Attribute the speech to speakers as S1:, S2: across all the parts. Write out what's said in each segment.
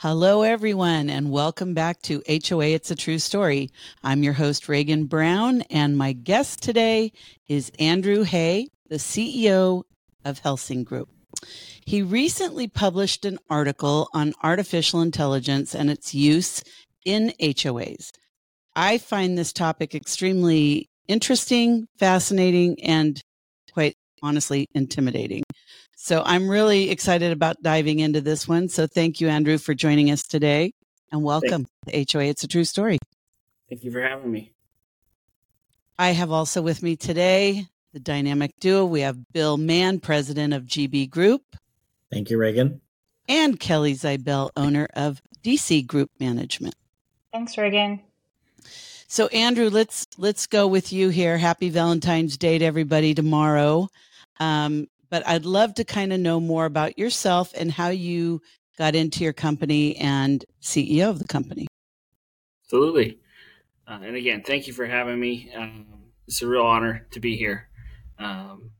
S1: Hello, everyone, and welcome back to HOA It's a True Story. I'm your host, Regan Brown, and my guest today is Andrew Hay, the CEO of Helsing Group. He recently published an article on artificial intelligence and its use in HOAs. I find this topic extremely interesting, fascinating, and quite honestly intimidating. So I'm really excited about diving into this one. So thank you, Andrew, for joining us today and welcome to HOA. It's a true story.
S2: Thank you for having me.
S1: I have also with me today the dynamic duo. We have Bill Mann, president of GB Group.
S3: Thank you, Regan.
S1: And Kelly Zibell, owner of DC Group Management.
S4: Thanks, Regan.
S1: So Andrew, let's let's go with you here. Happy Valentine's Day to everybody tomorrow. Um, but I'd love to kind of know more about yourself and how you got into your company and CEO of the company.
S2: Absolutely. Uh, and again, thank you for having me. Um, it's a real honor to be here. Um,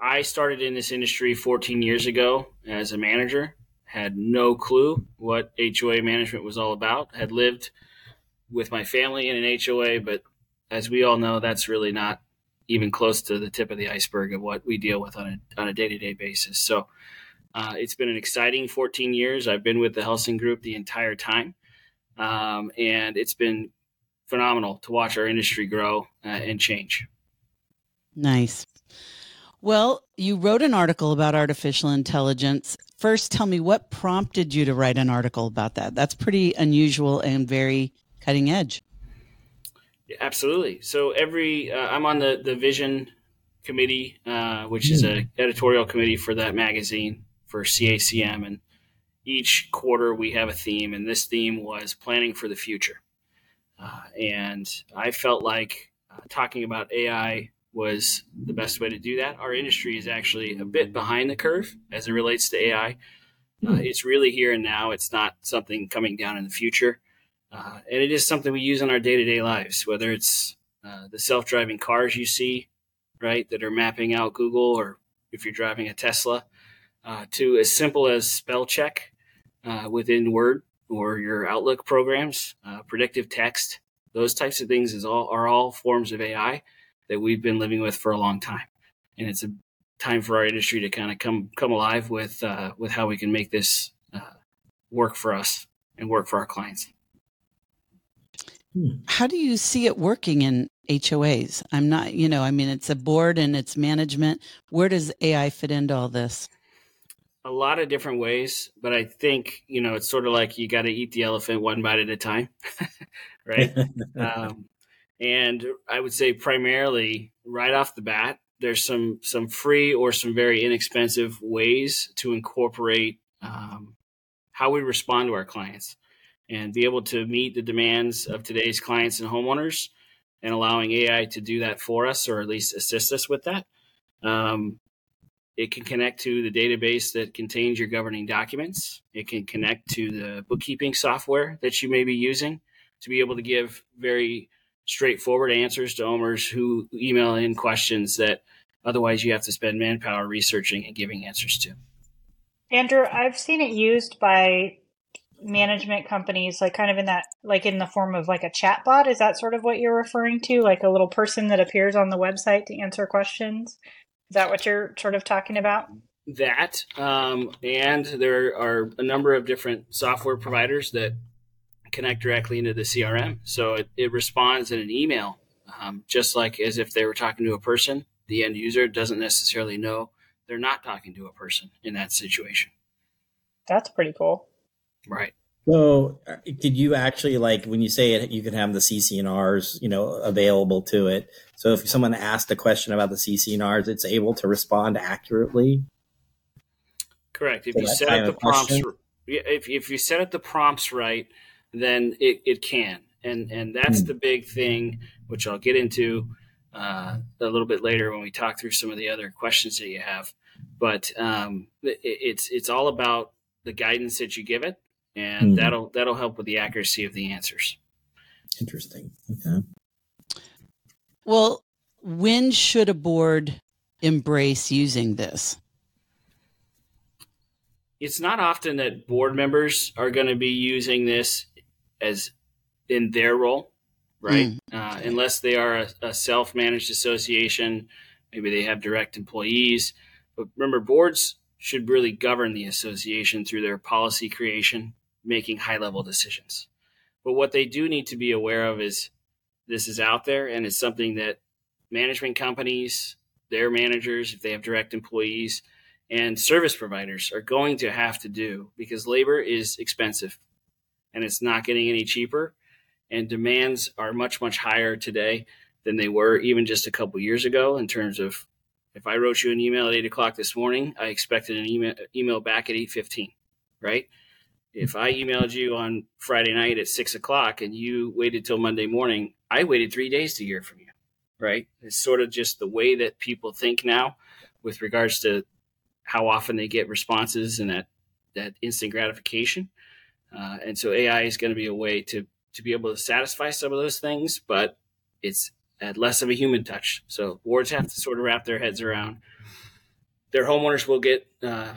S2: I started in this industry 14 years ago as a manager, had no clue what HOA management was all about, had lived with my family in an HOA, but as we all know, that's really not even close to the tip of the iceberg of what we deal with on a on a day to day basis. So uh, it's been an exciting 14 years. I've been with the Helsing Group the entire time, um, and it's been phenomenal to watch our industry grow uh, and change.
S1: Nice. Well, you wrote an article about artificial intelligence. First, tell me what prompted you to write an article about that. That's pretty unusual and very cutting edge.
S2: Absolutely. So every uh, I'm on the the vision committee, uh, which is a editorial committee for that magazine for CACM, and each quarter we have a theme, and this theme was planning for the future. Uh, and I felt like uh, talking about AI was the best way to do that. Our industry is actually a bit behind the curve as it relates to AI. Uh, it's really here and now. It's not something coming down in the future. Uh, and it is something we use in our day to day lives, whether it's uh, the self driving cars you see, right, that are mapping out Google, or if you're driving a Tesla, uh, to as simple as spell check uh, within Word or your Outlook programs, uh, predictive text, those types of things is all are all forms of AI that we've been living with for a long time, and it's a time for our industry to kind of come come alive with uh, with how we can make this work for us and work for our clients.
S1: Hmm. How do you see it working in HOAs? I'm not, you know, I mean, it's a board and it's management. Where does AI fit into all this?
S2: A lot of different ways, but I think, you know, it's sort of like you got to eat the elephant one bite at a time, right? um, and I would say primarily right off the bat, there's some some free or some very inexpensive ways to incorporate um, how we respond to our clients and be able to meet the demands of today's clients and homeowners and allowing AI to do that for us or at least assist us with that. Um, it can connect to the database that contains your governing documents. It can connect to the bookkeeping software that you may be using to be able to give very straightforward answers to owners who email in questions that otherwise you have to spend manpower researching and giving answers to.
S4: Andrew, I've seen it used by management companies like kind of in that like in the form of like a chat bot is that sort of what you're referring to? Like a little person that appears on the website to answer questions? Is that what you're sort of talking about?
S2: That um, and there are a number of different software providers that connect directly into the crm so it, it responds in an email um, just like as if they were talking to a person. The end user doesn't necessarily know they're not talking to a person in that situation.
S4: That's pretty cool
S2: Right.
S3: So, uh, did you actually like when you say it? You can have the CC&Rs, you know, available to it. So, if someone asked a question about the CC&Rs, it's able to respond accurately.
S2: Correct. If you set up the prompts, if if you set up the prompts right, then it, it can, and and that's hmm. the big thing, which I'll get into uh, a little bit later when we talk through some of the other questions that you have. But um, it, it's it's all about the guidance that you give it and mm-hmm. that'll that'll help with the accuracy of the answers.
S3: Interesting. Okay.
S1: Well, when should a board embrace using this?
S2: it's not often that board members are going to be using this as in their role, right? Mm. Uh, unless they are a, a self managed association, maybe they have direct employees. But remember, boards should really govern the association through their policy creation, making high level decisions. But what they do need to be aware of is this is out there and it's something that management companies, their managers, if they have direct employees, and service providers are going to have to do because labor is expensive and it's not getting any cheaper. And demands are much, much higher today than they were even just a couple years ago in terms of if I wrote you an email at eight o'clock this morning, I expected an email email back at eight fifteen, right? If I emailed you on Friday night at six o'clock and you waited till Monday morning, I waited three days to hear from you, right? It's sort of just the way that people think now with regards to how often they get responses and that that instant gratification. Uh, and so AI is going to be a way to to be able to satisfy some of those things, but it's at less of a human touch. So boards have to sort of wrap their heads around. Their homeowners will get uh,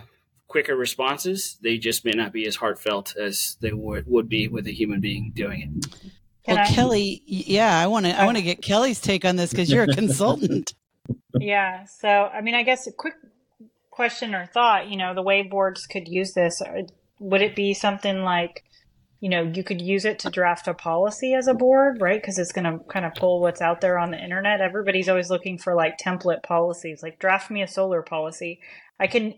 S2: quicker responses. They just may not be as heartfelt as they would, would be with a human being doing it.
S1: Can well, I? Kelly, yeah, I want to I want to get Kelly's take on this because you're a consultant.
S4: yeah. So, I mean, I guess a quick question or thought. You know, the way boards could use this, uh, would it be something like you know, you could use it to draft a policy as a board, right? Because it's going to kind of pull what's out there on the internet. Everybody's always looking for like template policies, like draft me a solar policy. I can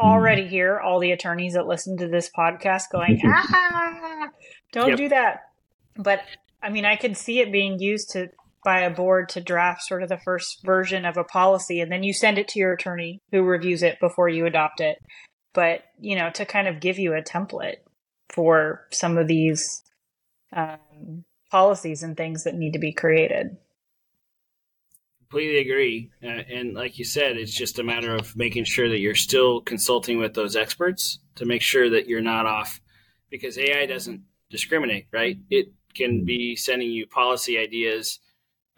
S4: already hear all the attorneys that listen to this podcast going, ah, don't yep. do that. But I mean, I could see it being used to by a board to draft sort of the first version of a policy, and then you send it to your attorney who reviews it before you adopt it. But you know, to kind of give you a template for some of these um, policies and things that need to be created.
S2: Completely agree. Uh, and like you said, it's just a matter of making sure that you're still consulting with those experts to make sure that you're not off because AI doesn't discriminate, right? It can be sending you policy ideas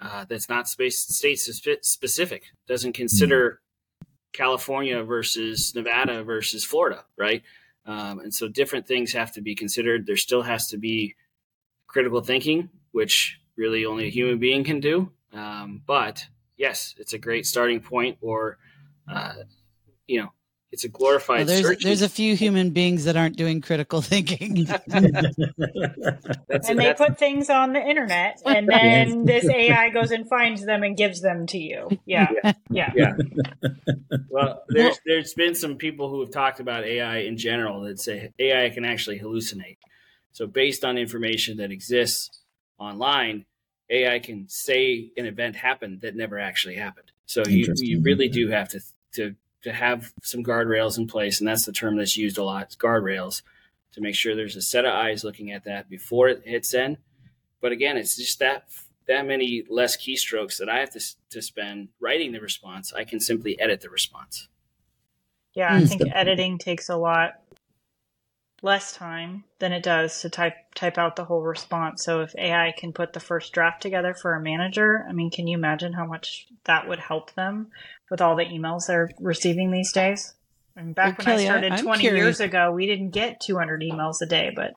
S2: uh, that's not space, state specific, doesn't consider California versus Nevada versus Florida, right? Um, and so different things have to be considered. There still has to be critical thinking, which really only a human being can do. Um, but yes, it's a great starting point, or uh, you know, it's a glorified.
S1: Well, there's there's a few human beings that aren't doing critical thinking,
S4: and they put things on the internet, and then this AI goes and finds them and gives them to you. Yeah, yeah, yeah.
S2: yeah. well, there's there's been some people who have talked about AI in general that say AI can actually hallucinate. So based on information that exists online, AI can say an event happened that never actually happened. So you you really do have to to to have some guardrails in place, and that's the term that's used a lot, guardrails, to make sure there's a set of eyes looking at that before it hits in. But again, it's just that that many less keystrokes that I have to to spend writing the response. I can simply edit the response.
S4: Yeah, I think editing takes a lot less time than it does to type type out the whole response. So if AI can put the first draft together for a manager, I mean, can you imagine how much that would help them with all the emails they're receiving these days? I mean, back well, when Kelly, I started I'm 20 curious. years ago, we didn't get 200 emails a day, but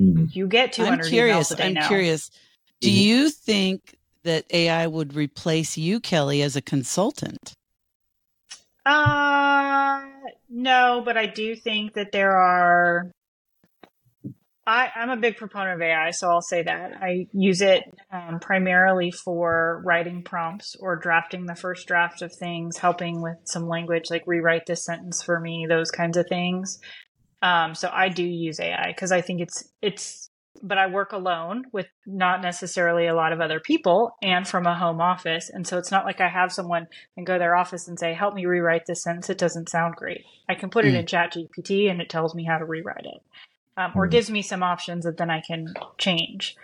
S4: mm-hmm. you get 200 I'm curious, emails a day
S1: I'm
S4: now.
S1: curious. Do mm-hmm. you think that AI would replace you, Kelly, as a consultant?
S4: Uh, no, but I do think that there are. I, I'm a big proponent of AI, so I'll say that. I use it um, primarily for writing prompts or drafting the first draft of things, helping with some language, like rewrite this sentence for me, those kinds of things. Um, so I do use AI because I think it's it's but I work alone with not necessarily a lot of other people and from a home office. And so it's not like I have someone and go to their office and say, help me rewrite this sentence. It doesn't sound great. I can put mm. it in ChatGPT and it tells me how to rewrite it um, or mm. gives me some options that then I can change.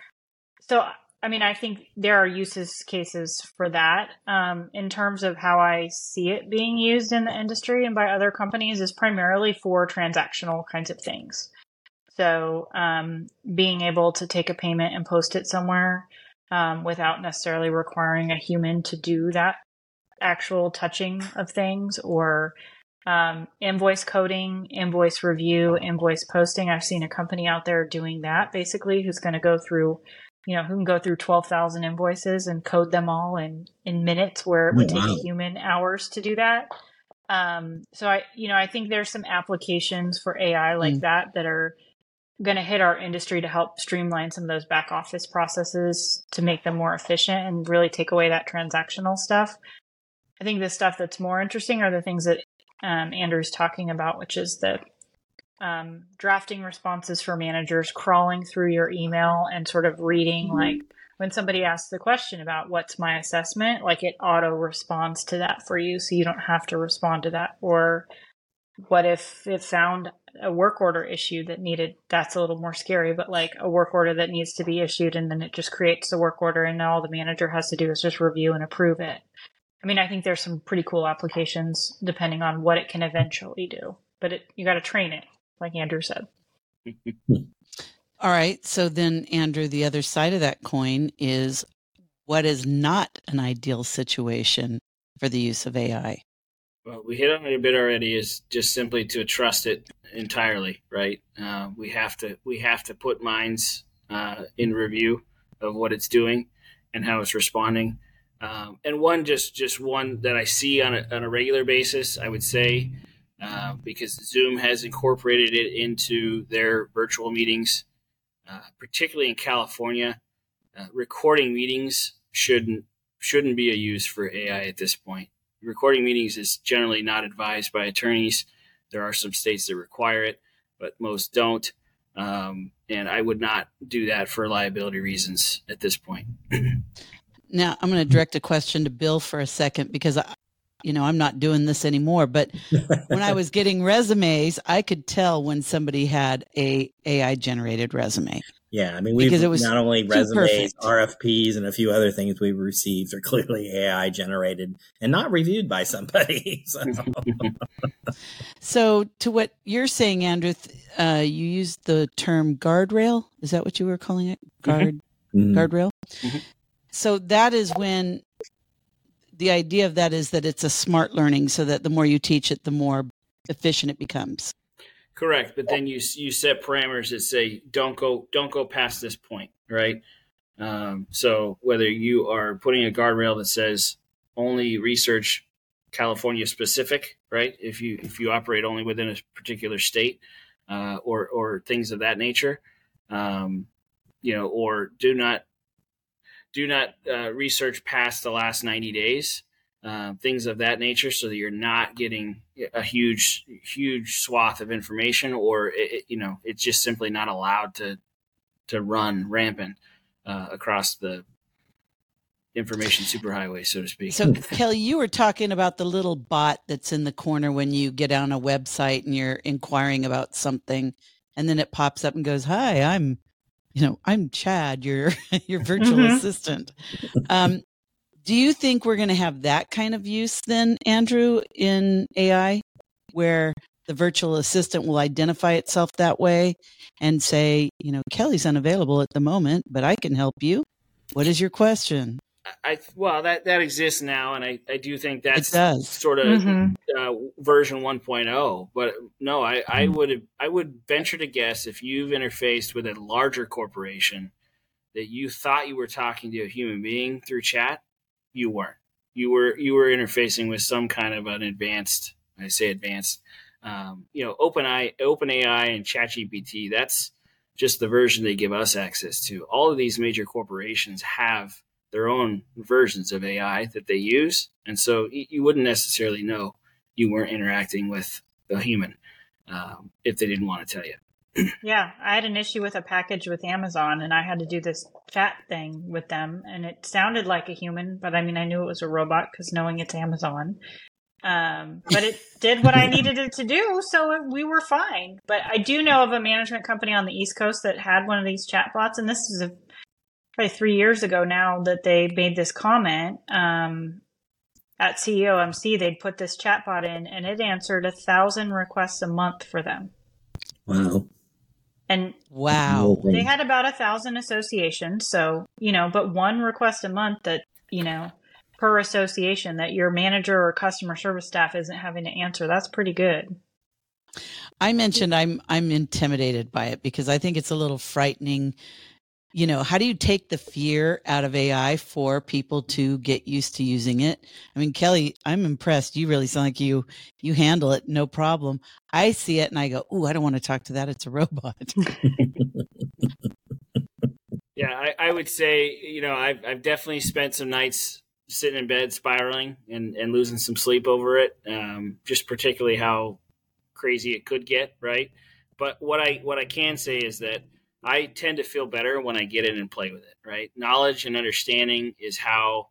S4: So, I mean, I think there are uses cases for that. Um, in terms of how I see it being used in the industry and by other companies is primarily for transactional kinds of things. So um, being able to take a payment and post it somewhere um, without necessarily requiring a human to do that actual touching of things or um, invoice coding, invoice review, invoice posting. I've seen a company out there doing that basically who's going to go through, you know, who can go through 12,000 invoices and code them all in, in minutes where it would
S3: Oh, wow.
S4: take a human hours to do that. Um, so I, you know, I think there's some applications for AI like
S1: Mm.
S4: that that are going to hit our industry to help streamline some of those back office processes to make them more efficient and really take away that transactional stuff. I think the stuff that's more interesting are the things that um, Andrew's talking about, which is the um, drafting responses for managers, crawling through your email and sort of reading like when somebody asks the question about what's my assessment, like it auto responds to that for you, so you don't have to respond to that. Or what if it found a work order issue that needed that's a little more scary, but like a work order that needs to be issued and then it just creates the work order and all the manager has to do is just review and approve it. I mean, I think there's some pretty cool applications depending on what it can eventually do, but it, you got to train it, like Andrew said.
S1: All right. So then, Andrew, the other side of that coin is what is not an ideal situation for the use of AI?
S2: Well, we hit on it a bit already. Is just simply to trust it entirely, right? Uh, we have to we have to put minds uh, in review of what it's doing and how it's responding. Um, and one just just one that I see on a, on a regular basis, I would say, uh, because Zoom has incorporated it into their virtual meetings, uh, particularly in California. Uh, recording meetings shouldn't shouldn't be a use for AI at this point recording meetings is generally not advised by attorneys. There are some states that require it, but most don't. Um, and I would not do that for liability reasons at this point.
S1: Now, I'm going to direct a question to Bill for a second because I, you know, I'm not doing this anymore. But when I was getting resumes, I could tell when somebody had a AI generated resume.
S3: Yeah, I mean, we've
S1: Because it was
S3: not only resumes. RFPs, and a few other things we've received are clearly AI generated and not reviewed by somebody. So,
S1: So, to what you're saying, Andrew, uh, you used the term guardrail. Is that what you were calling it? Guard
S3: mm,
S1: guardrail.
S2: Mhm.
S1: So that is when the idea of that is that it's a smart learning, so that the more you teach it, the more efficient it becomes.
S2: Correct, but then you you set parameters that say don't go don't go past this point, right? Um, so whether you are putting a guardrail that says only research California specific, right? If you if you operate only within a particular state, uh, or or things of that nature, um, you know, or do not do not uh, research past the last ninety days, uh, things of that nature, so that you're not getting a huge huge swath of information, or it, it- you know, it's just simply not allowed to to run rampant uh, across the information superhighway, so to speak.
S1: So, Kelly, you were talking about the little bot that's in the corner when you get on a website and you're inquiring about something, and then it pops up and goes, "Hi, I'm, you know, I'm Chad, your your virtual
S4: Mhm.
S1: assistant." Um, do you think we're going to have that kind of use then, Andrew, in AI, where the virtual assistant will identify itself that way and say, you know, Kelly's unavailable at the moment, but I can help you. What is your question?
S2: I well that that exists now, and I I do think that's
S1: does.
S2: sort of
S4: Mhm.
S2: uh, version 1.0 but no i i would i would venture to guess if you've interfaced with a larger corporation that you thought you were talking to a human being through chat you weren't you were you were interfacing with some kind of an advanced i say advanced um, you know open open ai and chatgpt that's just the version they give us access to all of these major corporations have their own versions of ai that they use and so you wouldn't necessarily know you weren't interacting with the human um, if they didn't want to tell you.
S4: Yeah, I had an issue with a package with Amazon and I had to do this chat thing with them and it sounded like a human, but I mean, I knew it was a robot because knowing it's Amazon. Um, but it did what I needed it to do, so it, we were fine. But I do know of a management company on the East Coast that had one of these chatbots, and this is a, probably three years ago now that they made this comment. Um, at CEOMC, they'd put this chatbot in, and it answered a thousand requests a month for them.
S3: wow.
S4: And
S1: Wow.
S4: they had about a thousand associations so you know but one request a month that you know per association that your manager or customer service staff isn't having to answer. That's pretty good.
S1: I mentioned I'm I'm intimidated by it because I think it's a little frightening. You know, how do you take the fear out of AI for people to get used to using it? I mean, Kelly, I'm impressed. You really sound like you you handle it no problem. I see it and I go, "Ooh, I don't want to talk to that. It's a robot."
S2: yeah, I, I would say, you know, I've I've definitely spent some nights sitting in bed spiraling and, and losing some sleep over it. Um, just particularly how crazy it could get, right? But what I what I can say is that I tend to feel better when I get in and play with it, right? Knowledge and understanding is how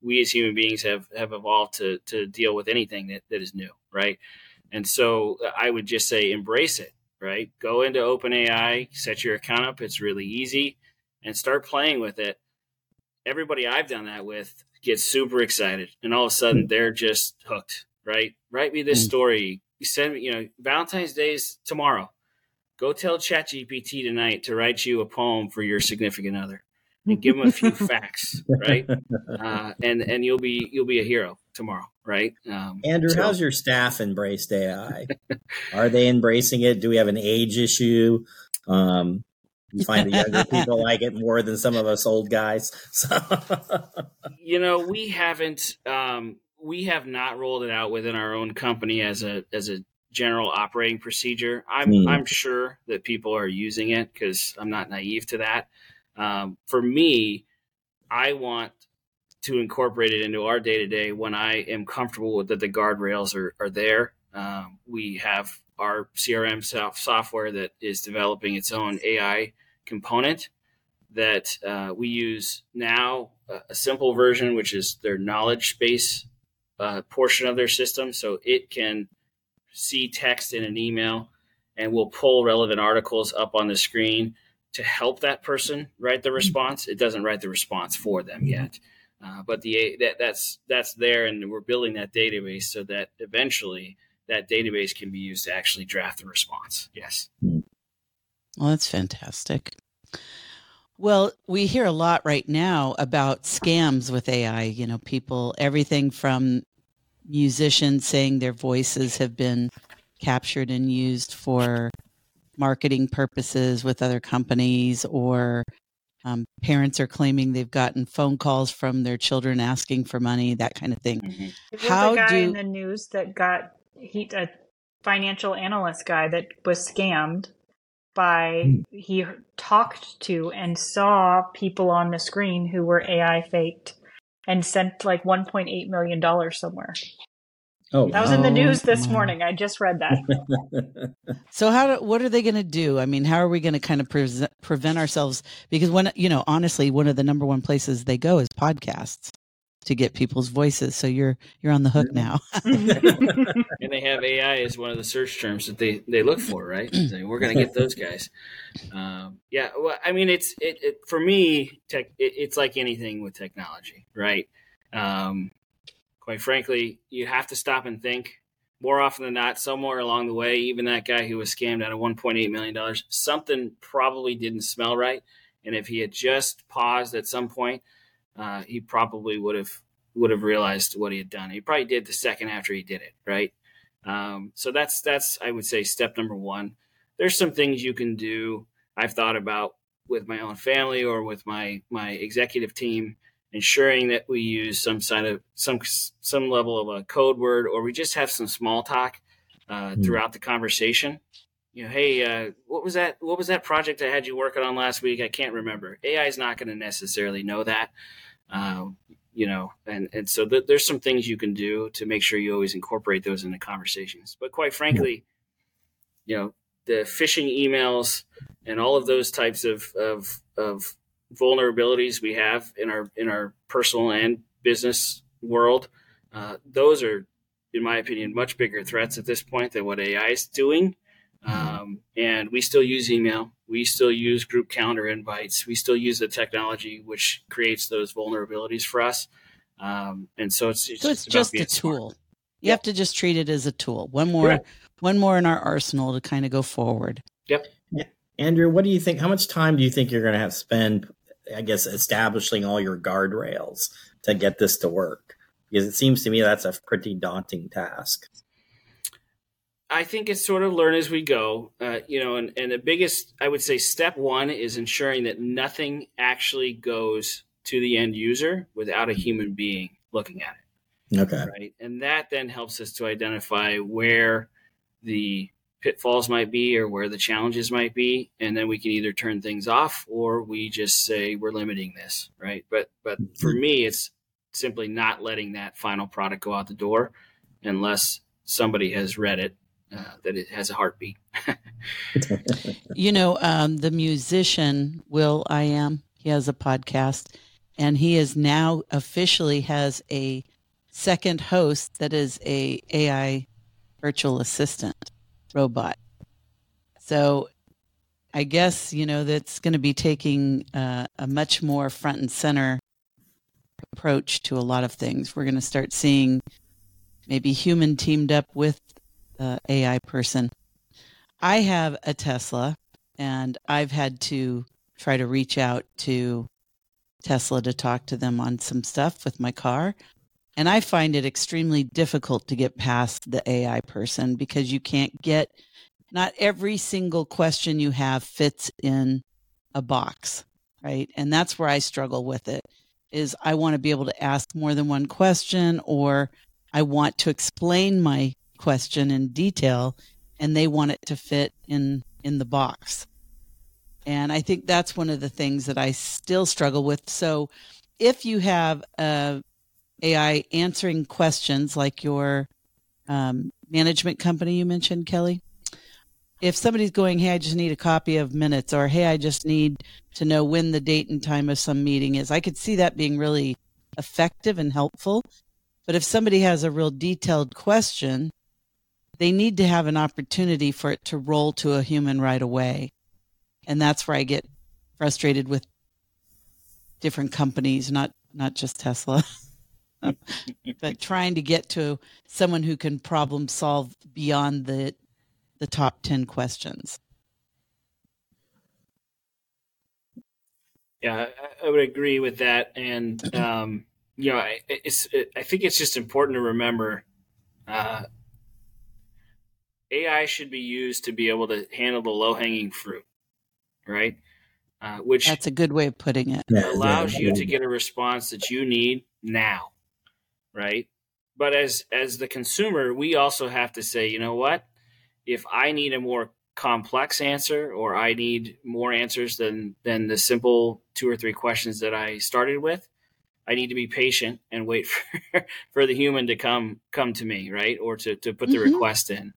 S2: we as human beings have, have evolved to, to deal with anything that, that is new, right? And so I would just say embrace it, right? Go into OpenAI, set your account up. It's really easy and start playing with it. Everybody I've done that with gets super excited and all of a sudden they're just hooked, right? Write me this mm. story, you send me, you know, Valentine's Day is tomorrow. Go tell ChatGPT tonight to write you a poem for your significant other, and give them a few facts, right? Uh, and and you'll be you'll be a hero tomorrow, right?
S3: Um, Andrew, so. how's your staff embraced AI? Are they embracing it? Do we have an age issue? Um, you find the younger people like it more than some of us old guys. So.
S2: you know, we haven't. Um, we have not rolled it out within our own company as a as a general operating procedure. I'm mm. I'm sure that people are using it because I'm not naive to that. Um, for me, I want to incorporate it into our day to day when I am comfortable with that the guardrails are are there. Um, we have our CRM software that is developing its own AI component that uh, we use now. A simple version, which is their knowledge base uh, portion of their system. So it can see text in an email and we'll pull relevant articles up on the screen to help that person write the response. It doesn't write the response for them yet. Uh, but the that, that's that's there, and we're building that database so that eventually that database can be used to actually draft the response. Yes.
S1: Well, that's fantastic. Well, we hear a lot right now about scams with AI. You know, people, everything from musicians saying their voices have been captured and used for marketing purposes with other companies or um, parents are claiming they've gotten phone calls from their children asking for money, that kind of thing.
S4: Mm-hmm. How a guy do... in the news that got he a financial analyst guy that was scammed by mm. he talked to and saw people on the screen who were AI faked and sent like 1.8 million dollars somewhere. Oh, that was in the news this morning. I just read that.
S1: so how do, what are they going to do? I mean, how are we going to kind of pre- prevent ourselves because when you know, honestly, one of the number one places they go is podcasts to get people's voices. So you're you're on the hook now.
S2: and they have AI as one of the search terms that they they look for, right? So we're going to get those guys. Um, yeah, well, I mean, it's it, it for me. Tech, it, it's like anything with technology, right? Um, quite frankly, you have to stop and think. More often than not, somewhere along the way, even that guy who was scammed out of $1.8 million, something probably didn't smell right. And if he had just paused at some point, uh, he probably would have would have realized what he had done. He probably did the second after he did it, right? Um, so that's that's I would say step number one. There's some things you can do. I've thought about with my own family or with my my executive team ensuring that we use some side of some some level of a code word or we just have some small talk uh, mm. throughout the conversation you know hey uh, what was that what was that project i had you working on last week? I can't remember. Ai is not going to necessarily know that um, you know and and so th- there's some things you can do to make sure you always incorporate those into conversations. But quite frankly you know the phishing emails and all of those types of of, of vulnerabilities we have in our in our personal and business world, uh, those are, in my opinion, much bigger threats at this point than what AI is doing. Um, and we still use email. We still use group calendar invites. We still use the technology which creates those vulnerabilities for us. Um, and so it's,
S1: it's so it's just a tool. Smart. You yep. have to just treat it as a tool. One more, Correct. one more in our arsenal to kind of go forward.
S2: Yep.
S3: Yeah. Andrew, what do you think? How much time do you think you're going to have to spend I guess establishing all your guardrails to get this to work? Because it seems to me that's a pretty daunting task.
S2: I think it's sort of learn as we go, uh, you know, and, and the biggest, I would say, step one is ensuring that nothing actually goes to the end user without a human being looking at it.
S3: Okay.
S2: Right. And that then helps us to identify where the pitfalls might be or where the challenges might be. And then we can either turn things off or we just say we're limiting this. Right. But, but for me, it's simply not letting that final product go out the door unless somebody has read it uh, that it has a heartbeat.
S1: you know, um, the musician will.i.am. He has a podcast, and he is now officially has a second host that is a AI virtual assistant robot. So, I guess you know that's going to be taking uh, a much more front and center approach to a lot of things. We're going to start seeing maybe human teamed up with uh, AI person. I have a Tesla, and I've had to try to reach out to Tesla to talk to them on some stuff with my car. And I find it extremely difficult to get past the AI person because you can't get, not every single question you have fits in a box, right? And that's where I struggle with it is I want to be able to ask more than one question or I want to explain my question in detail and they want it to fit in in the box. And i think that's one of the things that i still struggle with. So if you have a ai answering questions like your um, management company you mentioned kelly if somebody's going hey i just need a copy of minutes or hey i just need to know when the date and time of some meeting is i could see that being really effective and helpful. But if somebody has a real detailed question they need to have an opportunity for it to roll to a human right away. And that's where I get frustrated with different companies, not not just Tesla. but trying to get to someone who can problem solve beyond the the top 10 questions.
S2: Yeah, I, would agree with that. And, um, you know, I, I think it's just important to remember uh, AI should be used to be able to handle the low hanging fruit, right? Uh, which
S1: that's a good way of putting it.
S2: Allows you to get a response that you need now, right? But as as the consumer, we also have to say, you know what? If I need a more complex answer, or I need more answers than than the simple two or three questions that I started with, I need to be patient and wait for, for the human to come come to me, right? Or to, to put the mm-hmm. request in.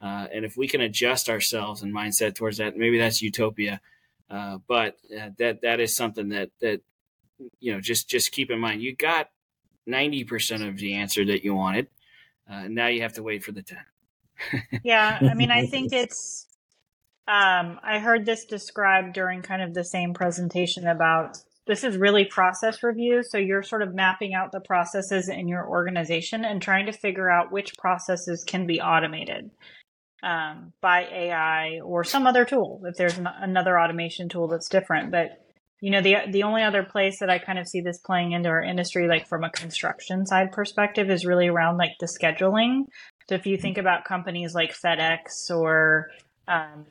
S2: Uh, and if we can adjust ourselves and mindset towards that, maybe that's utopia. Uh, but uh, that that is something that that you know just just keep in mind. You got ninety percent of the answer that you wanted. Uh, now you have to wait for the ten.
S4: yeah, I mean, I think it's. Um, I heard this described during kind of the same presentation about this is really process review. So you're sort of mapping out the processes in your organization and trying to figure out which processes can be automated um, by AI or some other tool if there's an, another automation tool that's different. But you know, the the only other place that I kind of see this playing into our industry, like from a construction side perspective, is really around like the scheduling. So if you think about companies like FedEx or um,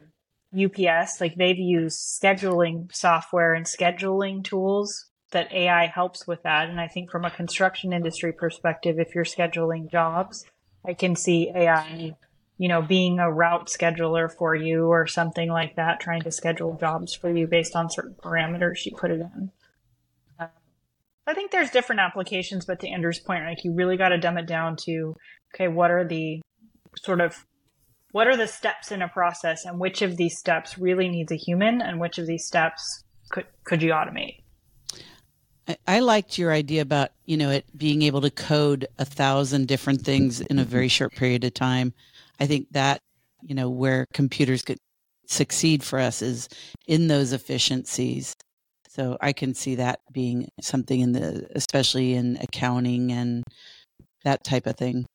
S4: UPS, like they've used scheduling software and scheduling tools that AI helps with that. And I think from a construction industry perspective, if you're scheduling jobs, I can see AI you know, being a route scheduler for you or something like that, trying to schedule jobs for you based on certain parameters you put it in. I think there's different applications, but to Andrew's point, like you really got to dumb it down to, okay, what are the sort of what are the steps in a process and which of these steps really needs a human and which of these steps could could you automate
S1: I liked your idea about you know it being able to code a thousand different things in a very short period of time I think that, you know, where computers could succeed for us is in those efficiencies. So I can see that being something in the, especially in accounting and that type of thing.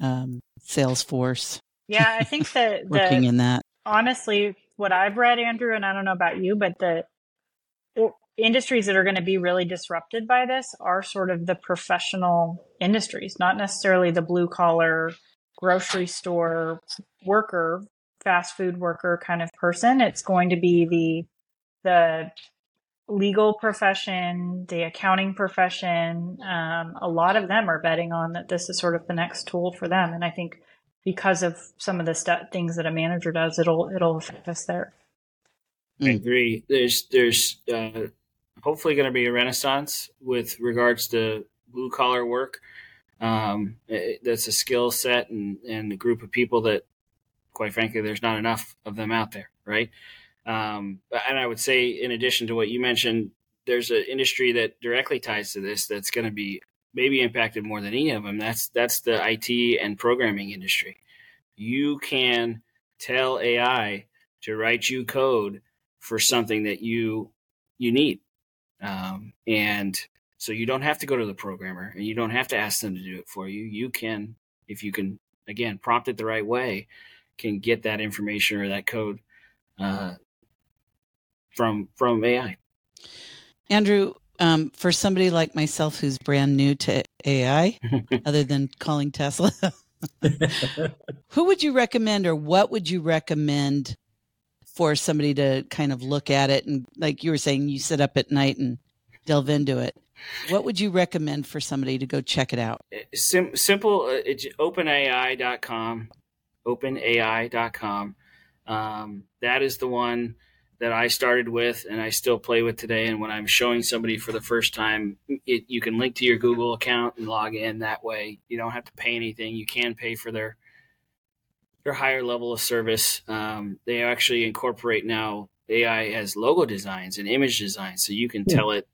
S1: Um, Salesforce.
S4: Yeah, I think that
S1: working
S4: the,
S1: in that.
S4: Honestly, what I've read, Andrew, and I don't know about you, but the industries that are going to be really disrupted by this are sort of the professional industries, not necessarily the blue collar grocery store worker, fast food worker kind of person. It's going to be the the legal profession, the accounting profession. Um, a lot of them are betting on that this is sort of the next tool for them, and I think because of some of the st- things that a manager does, it'll it'll affect us there.
S2: I agree. There's there's uh, hopefully going to be a renaissance with regards to blue collar work. Um, it, that's a skill set and, and a group of people that, quite frankly, there's not enough of them out there, right? Um, and I would say, in addition to what you mentioned, there's an industry that directly ties to this that's going to be maybe impacted more than any of them. That's that's the IT and programming industry. You can tell AI to write you code for something that you you need um, and so you don't have to go to the programmer and you don't have to ask them to do it for you. You can, if you can, again, prompt it the right way, can get that information or that code uh, from from AI.
S1: Andrew, um, for somebody like myself who's brand new to AI, other than calling Tesla, who would you recommend or what would you recommend for somebody to kind of look at it and like you were saying you sit up at night and delve into it what would you recommend for somebody to go check it out?
S2: Eh, Sim- simple uh, it's openai.com openai.com um, that is the one that i started with and i still play with today. And when i'm showing somebody for the first time it, you can link to your google account and log in that way. You don't have to pay anything. You can pay for their their higher level of service. Um, they actually incorporate now AI as logo designs and image designs, so you can yeah. tell it,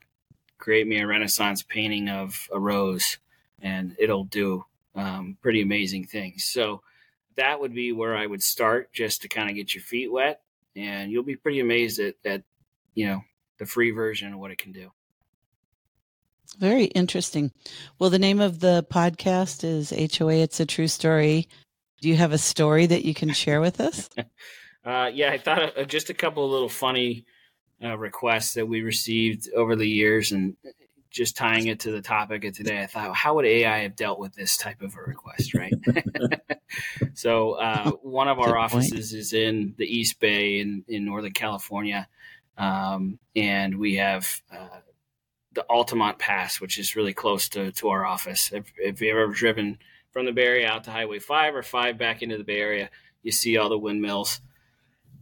S2: create me a Renaissance painting of a rose, and it'll do um, pretty amazing things. So that would be where I would start, just to kind of get your feet wet, and you'll be pretty amazed at, at you know the free version of what it can do.
S1: Very interesting. Well, the name of the podcast is HOA It's a True Story do you have a story that you can share with us?
S2: uh, yeah, I thought of just a couple of little funny uh, requests that we received over the years, and just tying it to the topic of today, I thought, how would AI have dealt with this type of a request, right? so, uh, one of our offices point. is in the East Bay in, in Northern California, um, and we have uh, the Altamont Pass, which is really close to, to our office. If, if you've ever driven from the Bay Area out to Highway 5 or 5 back into the Bay Area, you see all the windmills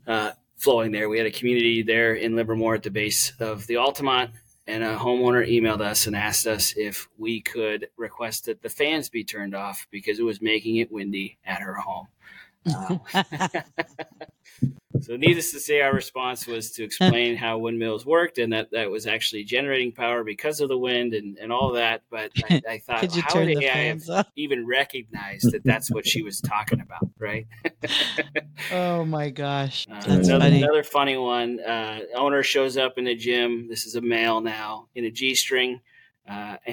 S2: uh, flowing there. We had a community there in Livermore at the base of the Altamont, and a homeowner emailed us and asked us if we could request that the fans be turned off because it was making it windy at her home. So, needless to say, our response was to explain how windmills worked and that that was actually generating power because of the wind and, and all that. But I, I thought, how would AI have even recognize that that's what she was talking about, right?
S1: oh my gosh.
S2: Uh, another, funny. another funny one. Uh, owner shows up in the gym. This is a male now in a G string. Uh,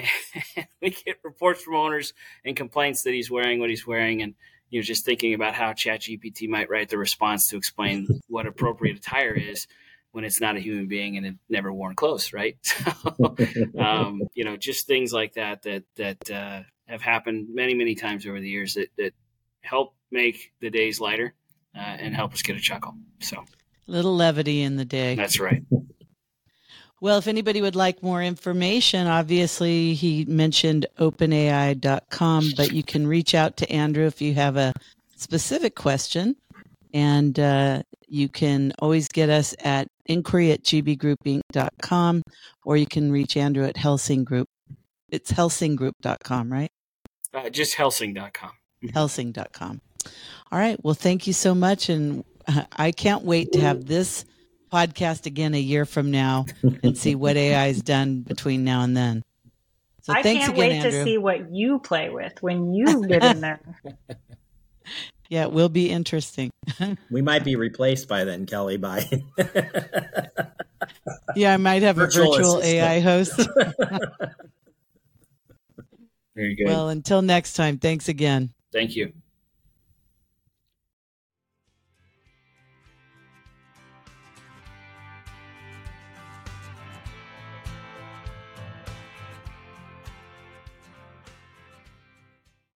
S2: and we get reports from owners and complaints that he's wearing what he's wearing. And you know, just thinking about how ChatGPT might write the response to explain what appropriate attire is when it's not a human being and it never worn clothes, right? So, um, you know, just things like that that that uh, have happened many, many times over the years that that help make the days lighter uh, and help us get a chuckle. So,
S1: little levity in the day.
S2: That's right.
S1: Well, if anybody would like more information, obviously he mentioned openai.com, but you can reach out to Andrew if you have a specific question. And uh, you can always get us at inquiry at gbgroupinc.com or you can reach Andrew at Helsing Group. It's helsinggroup.com, right?
S2: Uh, just helsing.com.
S1: helsing.com. All right. Well, thank you so much. And uh, I can't wait to have this podcast again a year from now and see what AI has done between now and then.
S4: So I can't again, wait Andrew. to see what you play with when you get in there.
S1: yeah, it will be interesting.
S3: we might be replaced by then, Kelly, by
S1: Yeah, I might have virtual a virtual assistant. AI host.
S2: Very good.
S1: Well, until next time, thanks again.
S2: Thank you.